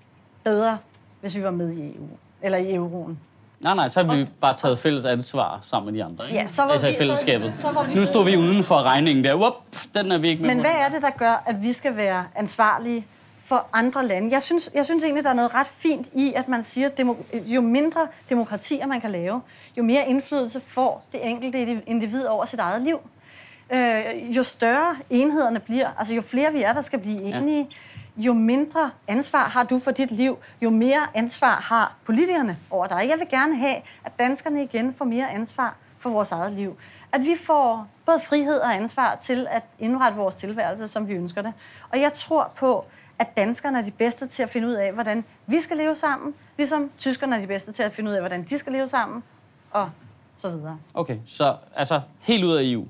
bedre, hvis vi var med i EU. Eller i euroen. Nej, nej, så har vi bare taget fælles ansvar sammen med de andre. Ikke? Ja, så var altså vi- i fællesskabet. så- så var vi- nu står vi uden for regningen der. Whoop, den er vi ikke med Men hvad er det, der gør, at vi skal være ansvarlige for andre lande? Jeg synes, jeg synes egentlig, der er noget ret fint i, at man siger, at jo mindre demokratier man kan lave, jo mere indflydelse får det enkelte individ over sit eget liv. Øh, jo større enhederne bliver, altså jo flere vi er, der skal blive enige, jo mindre ansvar har du for dit liv, jo mere ansvar har politikerne over dig. Jeg vil gerne have, at danskerne igen får mere ansvar for vores eget liv. At vi får både frihed og ansvar til at indrette vores tilværelse, som vi ønsker det. Og jeg tror på, at danskerne er de bedste til at finde ud af, hvordan vi skal leve sammen, ligesom tyskerne er de bedste til at finde ud af, hvordan de skal leve sammen, og så videre. Okay, så altså helt ud af EU.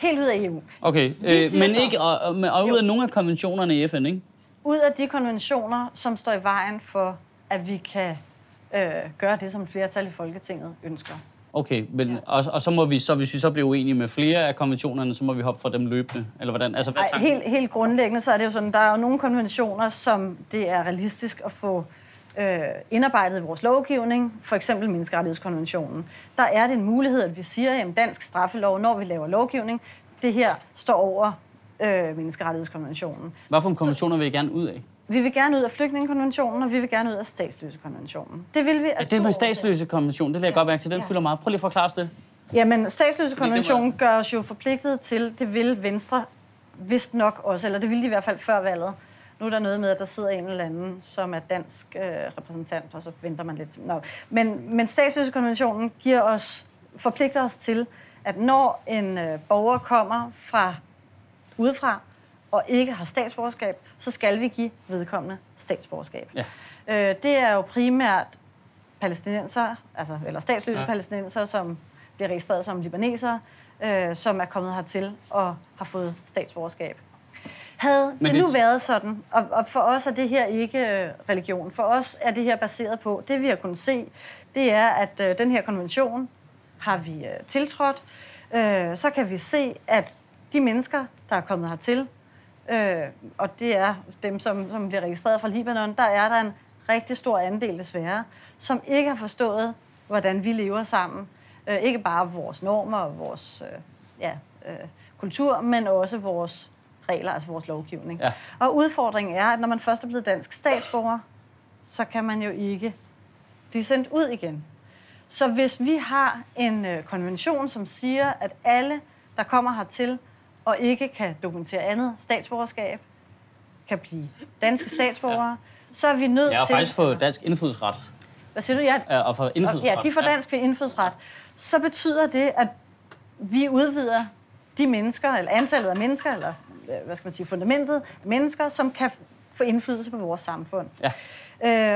Helt ud af EU. Okay, øh, men så- ikke, og, og, og ud Jo. af nogle af konventionerne i FN, ikke? ud af de konventioner, som står i vejen for, at vi kan øh, gøre det, som flertal i Folketinget ønsker. Okay, men, ja. og, og så må vi så, hvis vi så bliver uenige med flere af konventionerne, så må vi hoppe fra dem løbende, eller hvordan? Altså, hvad Ej, helt, helt grundlæggende, så er det jo sådan, der er jo nogle konventioner, som det er realistisk at få øh, indarbejdet i vores lovgivning, for eksempel menneskerettighedskonventionen. Der er det en mulighed, at vi siger, at dansk straffelov, når vi laver lovgivning, det her står over øh, menneskerettighedskonventionen. Hvad for en konventioner vil I gerne ud af? Vi vil gerne ud af flygtningekonventionen, og vi vil gerne ud af statsløsekonventionen. Det vil vi af ja, det med statsløsekonventionen, det lader jeg ja. godt mærke til. Den ja. fylder meget. Prøv lige at forklare os det. Jamen, statsløsekonventionen gør os jo forpligtet til, det vil Venstre vist nok også, eller det ville de i hvert fald før valget. Nu er der noget med, at der sidder en eller anden, som er dansk øh, repræsentant, og så venter man lidt. Nå. Men, men statsløsekonventionen giver os, forpligter os til, at når en øh, borger kommer fra udefra, og ikke har statsborgerskab, så skal vi give vedkommende statsborgerskab. Ja. Øh, det er jo primært palæstinenser, altså, eller statsløse ja. palæstinenser, som bliver registreret som libaneser, øh, som er kommet hertil og har fået statsborgerskab. Havde Men det nu det... været sådan, og, og for os er det her ikke øh, religion, for os er det her baseret på, det vi har kunnet se, det er, at øh, den her konvention har vi øh, tiltrådt, øh, så kan vi se, at de mennesker, der er kommet hertil, øh, og det er dem, som, som bliver registreret fra Libanon, der er der en rigtig stor andel desværre, som ikke har forstået, hvordan vi lever sammen. Øh, ikke bare vores normer og vores øh, ja, øh, kultur, men også vores regler, altså vores lovgivning. Ja. Og udfordringen er, at når man først er blevet dansk statsborger, så kan man jo ikke blive sendt ud igen. Så hvis vi har en øh, konvention, som siger, at alle, der kommer hertil, og ikke kan dokumentere andet statsborgerskab, kan blive danske statsborgere, ja. så er vi nødt til... Jeg har faktisk fået dansk indfødsret. Hvad siger du? Ja, ja og for indfødsret. Ja, de får dansk ved indfødsret. Så betyder det, at vi udvider de mennesker, eller antallet af mennesker, eller hvad skal man sige, fundamentet mennesker, som kan få indflydelse på vores samfund. Ja.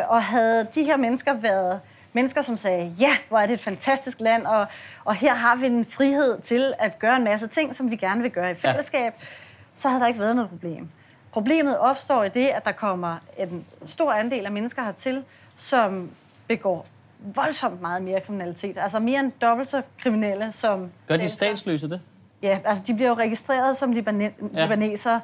Øh, og havde de her mennesker været mennesker, som sagde, ja, hvor er det et fantastisk land, og, og her har vi en frihed til at gøre en masse ting, som vi gerne vil gøre i fællesskab, ja. så havde der ikke været noget problem. Problemet opstår i det, at der kommer en stor andel af mennesker hertil, som begår voldsomt meget mere kriminalitet. Altså mere end dobbelt så kriminelle som... Gør de statsløse det? Ja, altså de bliver jo registreret som libane- ja. libanesere,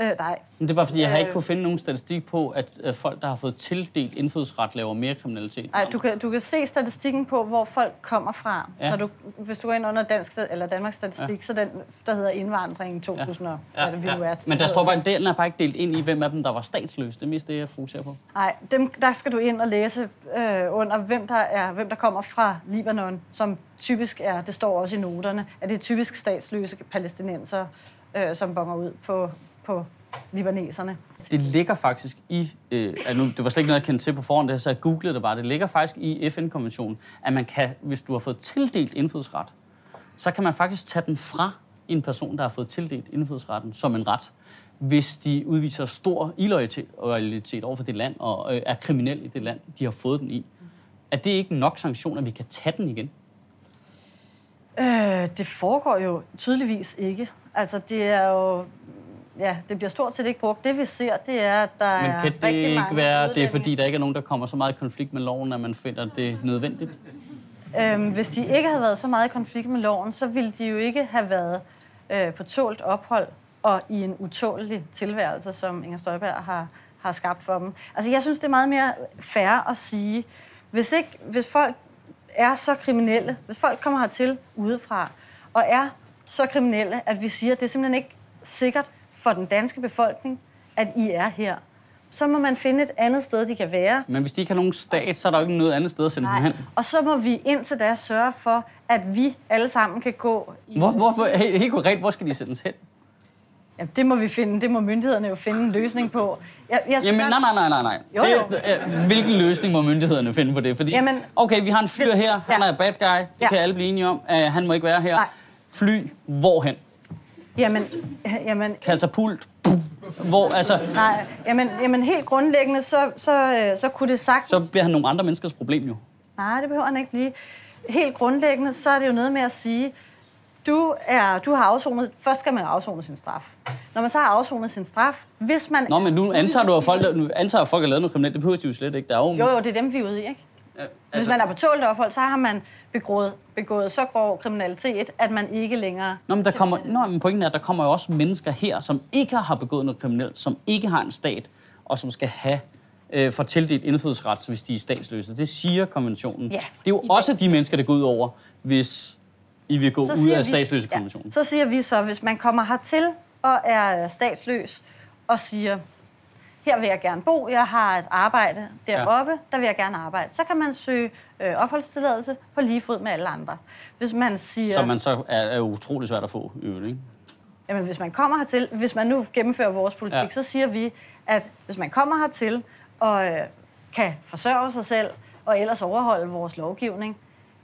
Øh, nej. Men det er bare fordi, jeg har ikke øh. kunne finde nogen statistik på, at øh, folk, der har fået tildelt indfødsret, laver mere kriminalitet. Nej, du kan, du kan se statistikken på, hvor folk kommer fra. Ja. Når du, hvis du går ind under dansk, eller Danmarks Statistik, ja. så den, der hedder indvandring 2000 ja. ja. Det, ja. Er, Men der står bare, den er bare ikke delt ind i, hvem af dem, der var statsløse. Det er mest det, jeg fokuserer på. Nej, dem, der skal du ind og læse øh, under, hvem der, er, hvem der kommer fra Libanon, som typisk er, det står også i noterne, at det er typisk statsløse palæstinenser, øh, som bonger ud på på libaneserne. Det ligger faktisk i, øh, nu, det var slet ikke noget, jeg kendte til på forhånd, det, så jeg googlede det bare, det ligger faktisk i FN-konventionen, at man kan, hvis du har fået tildelt indfødsret, så kan man faktisk tage den fra en person, der har fået tildelt indfødsretten som en ret, hvis de udviser stor illoyalitet over for det land og øh, er kriminel i det land, de har fået den i. Er det ikke nok sanktion, at vi kan tage den igen? Øh, det foregår jo tydeligvis ikke. Altså, det er jo ja, det bliver stort set ikke brugt. Det vi ser, det er, at der Men kan det ikke være, det er fordi, der ikke er nogen, der kommer så meget i konflikt med loven, at man finder det nødvendigt? Øhm, hvis de ikke havde været så meget i konflikt med loven, så ville de jo ikke have været øh, på tålt ophold og i en utålig tilværelse, som Inger Støjberg har, har skabt for dem. Altså, jeg synes, det er meget mere fair at sige, hvis, ikke, hvis folk er så kriminelle, hvis folk kommer hertil udefra, og er så kriminelle, at vi siger, at det er simpelthen ikke sikkert, for den danske befolkning, at I er her. Så må man finde et andet sted, de kan være. Men hvis de ikke har nogen stat, så er der jo ikke noget andet sted at sende Nej. dem hen. Og så må vi indtil da sørge for, at vi alle sammen kan gå... I hvor, hvor, helt, helt konkret, hvor skal de sendes hen? Ja, det må vi finde. Det må myndighederne jo finde en løsning på. Jeg, jeg Jamen, nej, nej, nej, nej, nej. Jo, det, jo. Det, hvilken løsning må myndighederne finde på det? Fordi, Jamen, okay, vi har en fyr her, han ja. er bad guy, det ja. kan alle blive enige om. Uh, han må ikke være her. Nej. Fly, hvorhen? Jamen, jamen... Katapult. Hvor, altså... Nej, jamen, jamen helt grundlæggende, så, så, øh, så kunne det sagt... Så bliver han nogle andre menneskers problem jo. Nej, det behøver han ikke blive. Helt grundlæggende, så er det jo noget med at sige, du, er, du har afsonet, først skal man afzone sin straf. Når man så har afsonet sin straf, hvis man... Nå, men nu antager du, at folk, nu antager, at folk har lavet noget kriminelt. Det behøver de jo slet ikke. Der er jo... Jo, jo, det er dem, vi er ude i, ikke? Ja, altså... Hvis man er på tålt ophold, så har man begået, begået så grov kriminalitet, at man ikke længere... Nå, men, der kommer, nå, men pointen er, at der kommer jo også mennesker her, som ikke har begået noget kriminelt, som ikke har en stat, og som skal have øh, for tildelt indfødsret, hvis de er statsløse. Det siger konventionen. Ja, det er jo også de mennesker, der går ud over, hvis i vil gå så ud af statsløsekonventionen. Ja, så siger vi så, hvis man kommer hertil og er statsløs og siger, her vil jeg gerne bo, jeg har et arbejde deroppe, ja. der vil jeg gerne arbejde. Så kan man søge øh, opholdstilladelse på lige fod med alle andre. Hvis man siger... Som man så er, er utrolig svært at få, ikke? Jamen, hvis man kommer hertil, hvis man nu gennemfører vores politik, ja. så siger vi, at hvis man kommer hertil og øh, kan forsørge sig selv og ellers overholde vores lovgivning,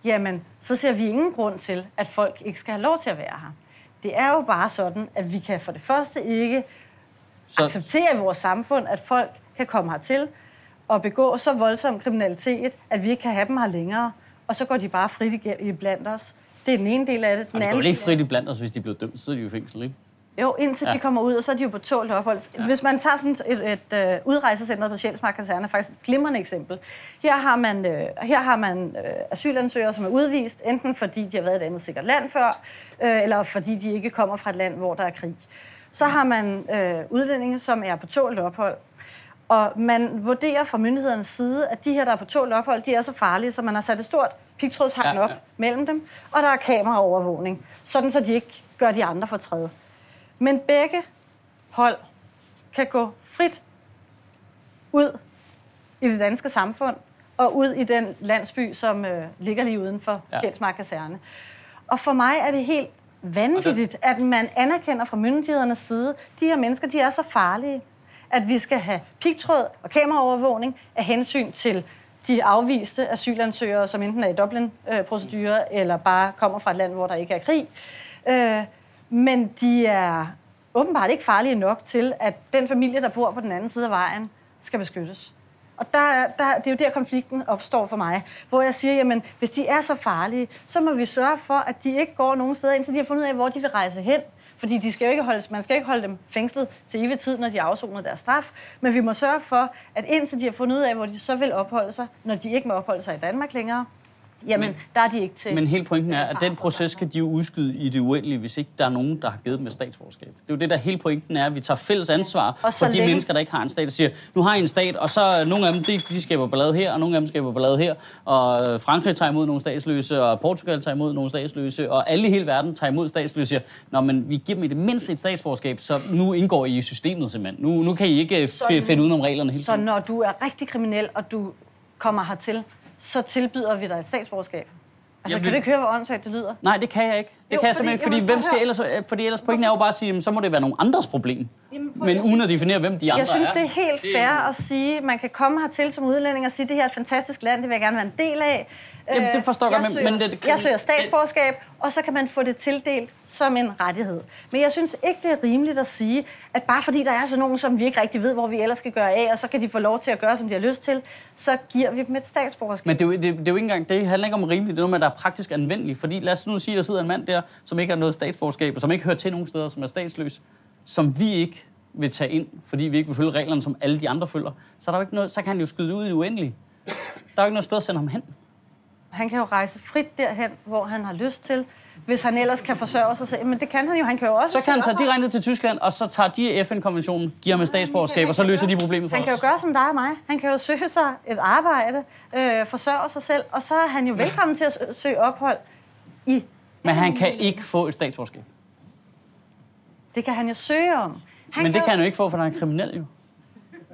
jamen, så ser vi ingen grund til, at folk ikke skal have lov til at være her. Det er jo bare sådan, at vi kan for det første ikke så... acceptere i vores samfund, at folk kan komme hertil og begå så voldsom kriminalitet, at vi ikke kan have dem her længere, og så går de bare frit i blandt os. Det er den ene del af det. Den anden går ikke frit i blandt os, hvis de bliver dømt, så sidder de jo i fængsel, ikke? Jo, indtil ja. de kommer ud, og så er de jo på tålt ophold. Ja. Hvis man tager sådan et, et, et uh, udrejsecenter på Sjælsmark Kaserne, er faktisk et glimrende eksempel. Her har man, uh, her har man uh, asylansøgere, som er udvist, enten fordi de har været i et andet sikkert land før, uh, eller fordi de ikke kommer fra et land, hvor der er krig. Så har man uh, udlændinge, som er på tålt ophold. Og man vurderer fra myndighedernes side, at de her, der er på tålt ophold, de er så farlige, så man har sat et stort pigtrådshegn ja, op ja. mellem dem, og der er kameraovervågning, sådan så de ikke gør de andre fortræde. Men begge hold kan gå frit ud i det danske samfund og ud i den landsby, som øh, ligger lige uden for ja. Sjælsmark Kaserne. Og for mig er det helt vanvittigt, at man anerkender fra myndighedernes side, de her mennesker, de er så farlige, at vi skal have pigtråd og kameraovervågning af hensyn til de afviste asylansøgere, som enten er i Dublin-procedure, eller bare kommer fra et land, hvor der ikke er krig. Øh, men de er åbenbart ikke farlige nok til, at den familie, der bor på den anden side af vejen, skal beskyttes. Og der, der, det er jo der, konflikten opstår for mig, hvor jeg siger, jamen, hvis de er så farlige, så må vi sørge for, at de ikke går nogen steder, indtil de har fundet ud af, hvor de vil rejse hen. Fordi de skal jo ikke holdes, man skal ikke holde dem fængslet til evig tid, når de afsoner deres straf. Men vi må sørge for, at indtil de har fundet ud af, hvor de så vil opholde sig, når de ikke må opholde sig i Danmark længere, jamen, men, der er de ikke til. Men hele pointen er, at den proces kan de jo udskyde i det uendelige, hvis ikke der er nogen, der har givet dem et statsborgerskab. Det er jo det, der hele pointen er, at vi tager fælles ansvar ja. for de længe... mennesker, der ikke har en stat, og siger, nu har I en stat, og så nogle af dem, de, de skaber ballade her, og nogle af dem skaber ballade her, og Frankrig tager imod nogle statsløse, og Portugal tager imod nogle statsløse, og alle i hele verden tager imod statsløse, siger, Nå, men vi giver dem i det mindste et statsborgerskab, så nu indgår I i systemet simpelthen. Nu, nu kan I ikke finde ud om reglerne hele tiden. Så når du er rigtig kriminel, og du kommer hertil, så tilbyder vi dig et statsborgerskab. Altså, Jamen, kan du ikke høre, hvor åndssvagt det lyder? Nej, det kan jeg ikke. Det jo, kan jeg simpelthen ikke, fordi, hvem skal ellers, fordi ellers pointen er jo bare at sige, så må det være nogle andres problem. Jamen, men uden at definere, hvem de andre er. Jeg synes, er. det er helt fair at sige, man kan komme hertil som udlænding og sige, det her er et fantastisk land, det vil jeg gerne være en del af. Jamen, det forstår jeg, jeg men, men det, jeg søger statsborgerskab, og så kan man få det tildelt som en rettighed. Men jeg synes ikke, det er rimeligt at sige, at bare fordi der er sådan nogen, som vi ikke rigtig ved, hvor vi ellers skal gøre af, og så kan de få lov til at gøre, som de har lyst til, så giver vi dem et statsborgerskab. Men det er jo, det, det er jo ikke engang, det handler ikke om rimeligt, det er noget med, der er praktisk anvendeligt. Fordi lad os nu sige, at der sidder en mand der, som ikke har noget statsborgerskab, og som ikke hører til nogen steder, som er statsløs, som vi ikke vil tage ind, fordi vi ikke vil følge reglerne, som alle de andre følger, så, er der jo ikke noget, så kan han jo skyde ud i det uendelige. Der er jo ikke noget sted at sende ham hen. Han kan jo rejse frit derhen, hvor han har lyst til, hvis han ellers kan forsørge sig selv. Men det kan han jo. Han kan jo også... Så kan han tage direkte ned til Tyskland, og så tager de FN-konventionen, giver ham et statsborgerskab, og så løser de problemet for Han kan jo gøre som dig og mig. Han kan jo søge sig et arbejde, øh, forsørge sig selv, og så er han jo velkommen til at søge ophold i... Men han kan ikke få et statsborgerskab. Det kan han jo søge om. Han Men det kan han jo ikke få, for han er kriminel jo.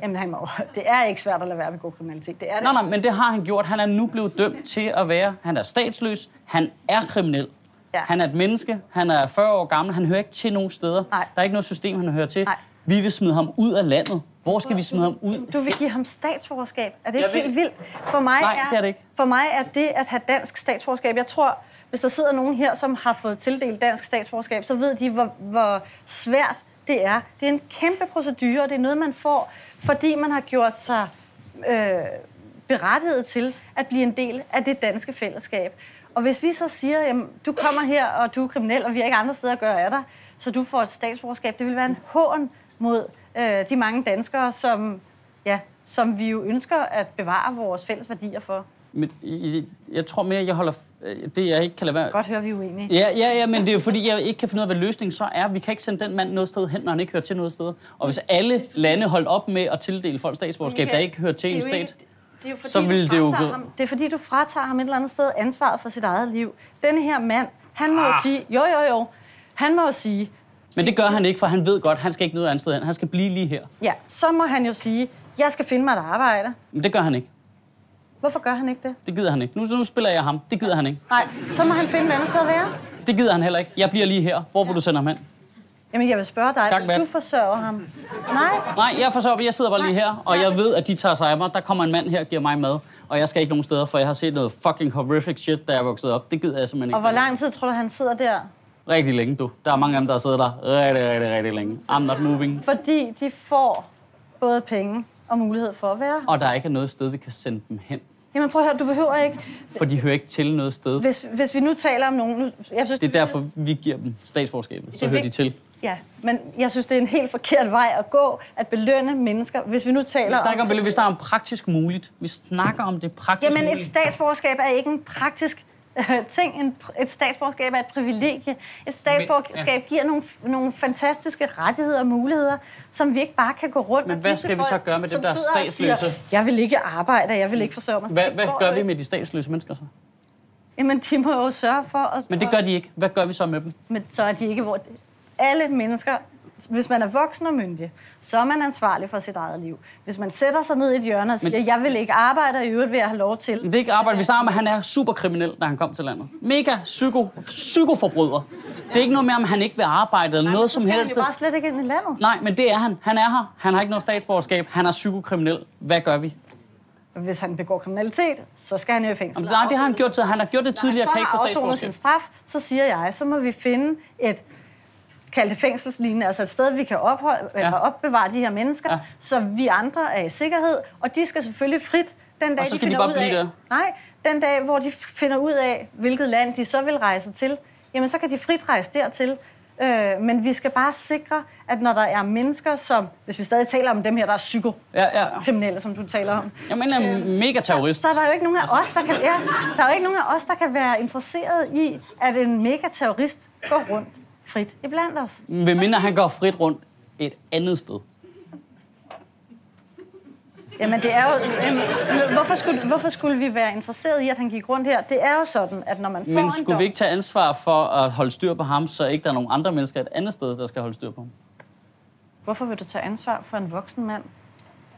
Jamen, han må, det er ikke svært at lade være med god kriminalitet. Det er det nej, nej, men det har han gjort. Han er nu blevet dømt til at være... Han er statsløs. Han er kriminel. Ja. Han er et menneske. Han er 40 år gammel. Han hører ikke til nogen steder. Nej. Der er ikke noget system, han hører til. Nej. Vi vil smide ham ud af landet. Hvor skal vi smide ham ud? Du vil give ham statsborgerskab. Er det ikke helt vildt? For mig, Nej, er, det er det ikke. For mig er det at have dansk statsborgerskab. Jeg tror, hvis der sidder nogen her, som har fået tildelt dansk statsborgerskab, så ved de, hvor, hvor svært det er. Det er en kæmpe procedure, og det er noget, man får fordi man har gjort sig øh, berettiget til at blive en del af det danske fællesskab. Og hvis vi så siger, jamen, du kommer her, og du er kriminel, og vi har ikke andre steder at gøre af dig, så du får et statsborgerskab, det vil være en hån mod øh, de mange danskere, som, ja, som vi jo ønsker at bevare vores fælles værdier for. Men jeg, tror mere, jeg holder... Det, jeg ikke kan lade være... Godt høre, vi uenige. Ja, ja, ja, men det er jo fordi, jeg ikke kan finde ud af, hvad løsningen så er. Vi kan ikke sende den mand noget sted hen, når han ikke hører til noget sted. Og hvis alle lande holdt op med at tildele folk statsborgerskab, der ikke hører til en stat, ikke, det er jo fordi, så vil det jo... Ham, det er fordi, du fratager ham et eller andet sted ansvaret for sit eget liv. Den her mand, han må ah. sige... Jo, jo, jo. Han må sige... Men det gør han ikke, for han ved godt, han skal ikke noget andet sted hen. Han skal blive lige her. Ja, så må han jo sige, jeg skal finde mig et arbejde. Men det gør han ikke. Hvorfor gør han ikke det? Det gider han ikke. Nu, nu spiller jeg ham. Det gider han ikke. Nej, så må han finde et andet sted at være. Det gider han heller ikke. Jeg bliver lige her. Hvor vil ja. du sende ham hen? Jamen, jeg vil spørge dig. Skak, du forsørger ham. Nej? Nej, jeg forsørger Jeg sidder bare Nej. lige her, og jeg ved, at de tager sig af mig. Der kommer en mand her og giver mig mad, og jeg skal ikke nogen steder, for jeg har set noget fucking horrific shit, da jeg voksede op. Det gider jeg simpelthen ikke. Og hvor lang tid tror du, han sidder der? Rigtig længe, du. Der er mange af dem, der sidder der rigtig, rigtig, rigtig længe. I'm not moving. Fordi de får både penge og mulighed for at være. Og der er ikke noget sted, vi kan sende dem hen. Jamen prøv at høre, du behøver ikke... For de hører ikke til noget sted. Hvis, hvis vi nu taler om nogen... Nu, jeg synes, det er derfor, vi giver dem statsborgerskabet. Så hører de til. Ja, men jeg synes, det er en helt forkert vej at gå, at belønne mennesker, hvis vi nu taler vi snakker om... om vi snakker om praktisk muligt. Vi snakker om det praktisk Jamen, muligt. et statsborgerskab er ikke en praktisk ting. En, et statsborgerskab er et privilegie. Et statsborgerskab Men, ja. giver nogle, nogle fantastiske rettigheder og muligheder, som vi ikke bare kan gå rundt Men hvad skal vi så gøre med dem, der er statsløse? Siger, jeg vil ikke arbejde, jeg vil ikke forsørge mig. Hvad, hvad gør vi med de statsløse mennesker så? Jamen, de må jo sørge for... At, Men det gør de ikke. Hvad gør vi så med dem? Men så er de ikke... Hvor, alle mennesker hvis man er voksen og myndig, så er man ansvarlig for sit eget liv. Hvis man sætter sig ned i et hjørne og siger, men, jeg vil ikke arbejde, og i øvrigt vil jeg have lov til... Det er ikke arbejde. Vi snakker om, at han er superkriminel, da han kom til landet. Mega psyko, psykoforbryder. Det er ikke noget med, om han ikke vil arbejde eller Nej, noget som helst. Han er bare slet ikke ind i landet. Nej, men det er han. Han er her. Han har ikke noget statsborgerskab. Han er psykokriminel. Hvad gør vi? Hvis han begår kriminalitet, så skal han jo i fængsel. Jamen, nej, det har han gjort. Han har gjort det tidligere. Nej, så har han afsonet sin straf, så siger jeg, så må vi finde et kalde det fængselslignende, altså et sted, vi kan opholde, ja. eller opbevare de her mennesker, ja. så vi andre er i sikkerhed, og de skal selvfølgelig frit den dag, og så skal de, de bare blive der? Nej, den dag, hvor de finder ud af, hvilket land de så vil rejse til, jamen så kan de frit rejse dertil. Øh, men vi skal bare sikre, at når der er mennesker, som, hvis vi stadig taler om dem her, der er psykokriminelle, ja, ja. som du taler om. Jeg mener øh, mega terrorist. Så, så er der jo ikke nogen af os, der kan, ja, der er jo ikke nogen af os, der kan være interesseret i, at en mega terrorist går rundt frit i blandt os. Hvem mindre han går frit rundt et andet sted. Jamen det er jo... Jamen, hvorfor, skulle, hvorfor skulle vi være interesseret i, at han gik rundt her? Det er jo sådan, at når man får Men skulle dom, vi ikke tage ansvar for at holde styr på ham, så ikke der er nogen andre mennesker et andet sted, der skal holde styr på ham? Hvorfor vil du tage ansvar for en voksen mand?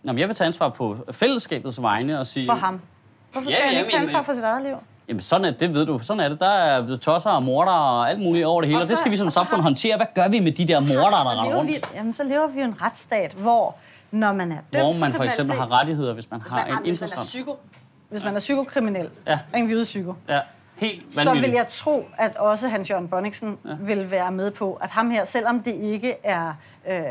Nå, men jeg vil tage ansvar på fællesskabets vegne og sige... For ham? Hvorfor skal ja, han ikke tage ansvar for sit eget liv? Jamen sådan er det, ved du. Sådan er det. Der er tosser og morder og alt muligt over det hele, og, så, og det skal vi som samfund håndtere. Hvad gør vi med de der morder, der render rundt? Vi, jamen, så lever vi i en retsstat, hvor når man er dømt Hvor man for, for eksempel har rettigheder, hvis man hvis har man, en hvis man er psyko, Hvis man er psykokriminel, ja. en hvide psyko, ja. Helt så vil jeg tro, at også Hans Jørgen Bonniksen ja. vil være med på, at ham her, selvom det ikke er øh,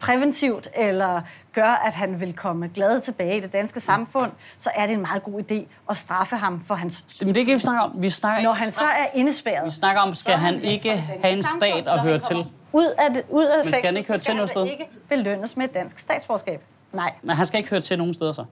præventivt eller gør, at han vil komme glad tilbage i det danske samfund, så er det en meget god idé at straffe ham for hans... Men det kan vi snakke om. Vi snakker Når han så er indespærret... Vi snakker om, skal han ikke have en stat at høre til? Ud af, det, ud af Men skal han ikke høre til noget sted? ikke belønnes med et dansk statsborgerskab. Nej. Men han skal ikke høre til nogen steder så?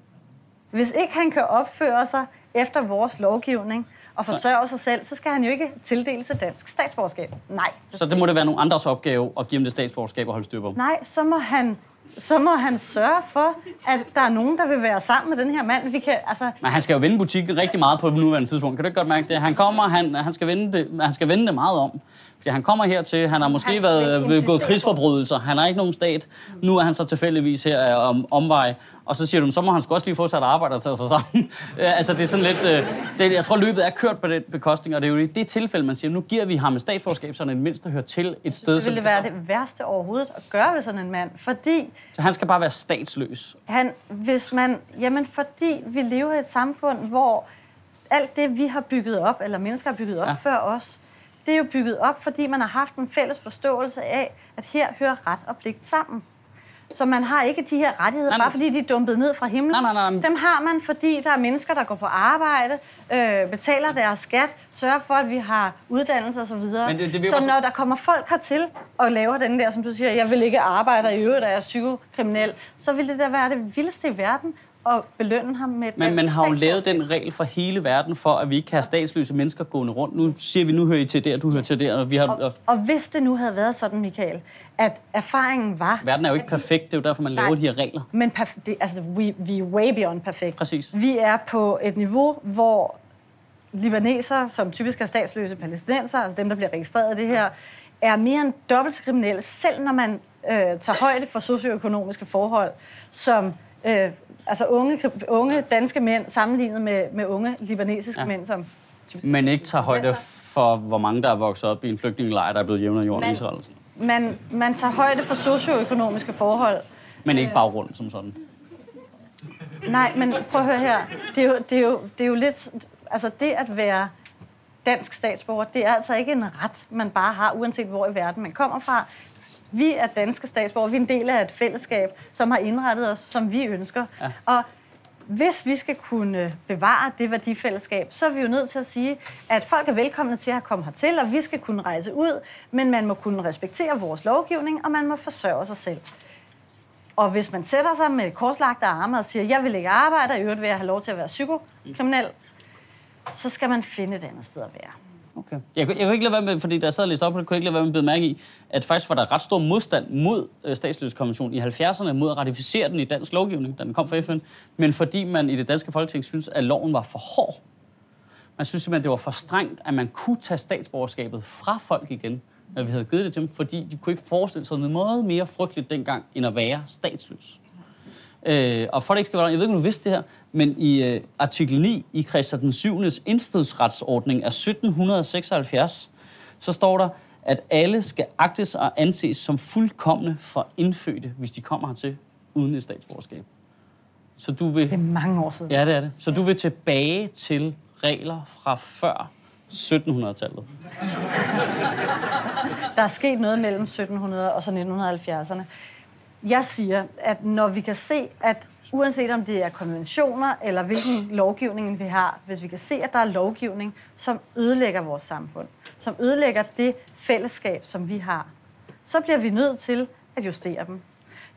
Hvis ikke han kan opføre sig efter vores lovgivning, og forsørge sig selv, så skal han jo ikke tildeles et dansk statsborgerskab. Nej. Så det må det være nogle andres opgave at give ham det statsborgerskab og holde styr på? Nej, så må han så må han sørge for, at der er nogen, der vil være sammen med den her mand. Vi kan, altså... Men han skal jo vende butikken rigtig meget på nuværende tidspunkt. Kan du ikke godt mærke det? Han kommer, han, han, skal, vende det, han skal vende det meget om. Fordi han kommer hertil, han har måske han været gået krigsforbrydelser, han har ikke nogen stat. Nu er han så tilfældigvis her om omvej, og så siger du, så må han sgu også lige få sig et arbejde og tage sig sammen. altså det er sådan lidt, øh, det, jeg tror løbet er kørt på den bekostning, og det er jo i det tilfælde, man siger, nu giver vi ham et statsborgerskab, så han i det mindste hører til et sted. Det ville være det værste overhovedet at gøre ved sådan en mand, fordi... Så han skal bare være statsløs? Han, hvis man, jamen fordi vi lever i et samfund, hvor alt det, vi har bygget op, eller mennesker har bygget op ja. før os, det er jo bygget op, fordi man har haft en fælles forståelse af, at her hører ret og pligt sammen. Så man har ikke de her rettigheder, nej, bare fordi de er dumpet ned fra himlen. Nej, nej, nej. Dem har man, fordi der er mennesker, der går på arbejde, øh, betaler deres skat, sørger for, at vi har uddannelse osv. Men det, det så også... når der kommer folk hertil og laver den der, som du siger, jeg vil ikke arbejde, og i øvrigt er jeg psykokriminel, så vil det da være det vildeste i verden og belønne ham med Men man har jo lavet den regel for hele verden, for at vi ikke kan have statsløse mennesker gående rundt. Nu siger vi, nu hører I til der, du hører til der. Og, vi har, og, og hvis det nu havde været sådan, Michael, at erfaringen var... Verden er jo ikke perfekt, det er jo derfor, man laver de her regler. Men perf- det, altså, we, we er way beyond perfekt. Præcis. Vi er på et niveau, hvor libaneser, som typisk er statsløse palæstinenser, altså dem, der bliver registreret i det her, er mere end dobbelt kriminelle, selv når man øh, tager højde for socioøkonomiske forhold, som øh, altså unge, unge danske mænd sammenlignet med, med unge libanesiske ja. mænd, som men ikke tager højde for, hvor mange der er vokset op i en flygtningelejr, der er blevet jævnet jorden i Israel. Man, man tager højde for socioøkonomiske forhold. Men ikke bare rundt som sådan. Nej, men prøv at høre her. Det er jo, det er jo, det er jo lidt... Altså det at være dansk statsborger, det er altså ikke en ret, man bare har, uanset hvor i verden man kommer fra. Vi er danske statsborgere, vi er en del af et fællesskab, som har indrettet os, som vi ønsker. Ja. Og hvis vi skal kunne bevare det værdifællesskab, så er vi jo nødt til at sige, at folk er velkomne til at komme hertil, og vi skal kunne rejse ud, men man må kunne respektere vores lovgivning, og man må forsørge sig selv. Og hvis man sætter sig med korslagte arme og siger, jeg vil ikke arbejde, og i øvrigt vil jeg have lov til at være psykokriminel, så skal man finde et andet sted at være. Okay. Jeg, jeg kunne ikke lade være med, fordi da jeg sad og læste op på det, kunne jeg ikke lade være med at bide mærke i, at faktisk var der ret stor modstand mod øh, statsløskonventionen i 70'erne, mod at ratificere den i dansk lovgivning, da den kom fra FN, men fordi man i det danske folketing synes, at loven var for hård. Man synes simpelthen, det var for strengt, at man kunne tage statsborgerskabet fra folk igen, når vi havde givet det til dem, fordi de kunne ikke forestille sig noget meget mere frygteligt dengang, end at være statsløs. Øh, og for det ikke skal være, jeg ved ikke, om du vidste det her, men i øh, artikel 9 i Christian den 7. indfødsretsordning af 1776, så står der, at alle skal agtes og anses som fuldkommende for indfødte, hvis de kommer hertil uden et statsborgerskab. Så du vil... Det er mange år siden. Ja, det er det. Så du vil tilbage til regler fra før 1700-tallet. Der er sket noget mellem 1700 og så 1970'erne. Jeg siger, at når vi kan se, at uanset om det er konventioner eller hvilken lovgivning vi har, hvis vi kan se, at der er lovgivning, som ødelægger vores samfund, som ødelægger det fællesskab, som vi har, så bliver vi nødt til at justere dem.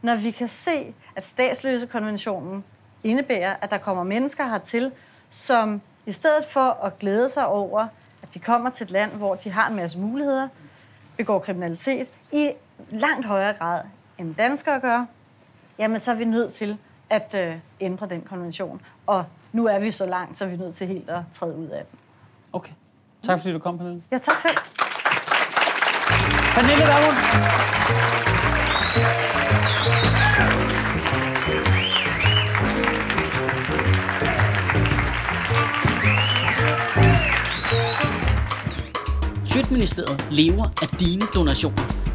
Når vi kan se, at statsløsekonventionen indebærer, at der kommer mennesker hertil, som i stedet for at glæde sig over, at de kommer til et land, hvor de har en masse muligheder, begår kriminalitet i langt højere grad end danskere gør, jamen så er vi nødt til at øh, ændre den konvention. Og nu er vi så langt, så er vi nødt til helt at træde ud af den. Okay. Tak fordi du kom, Pernille. Ja, tak selv. Pernille Vermund. Sjøtministeriet lever af dine donationer.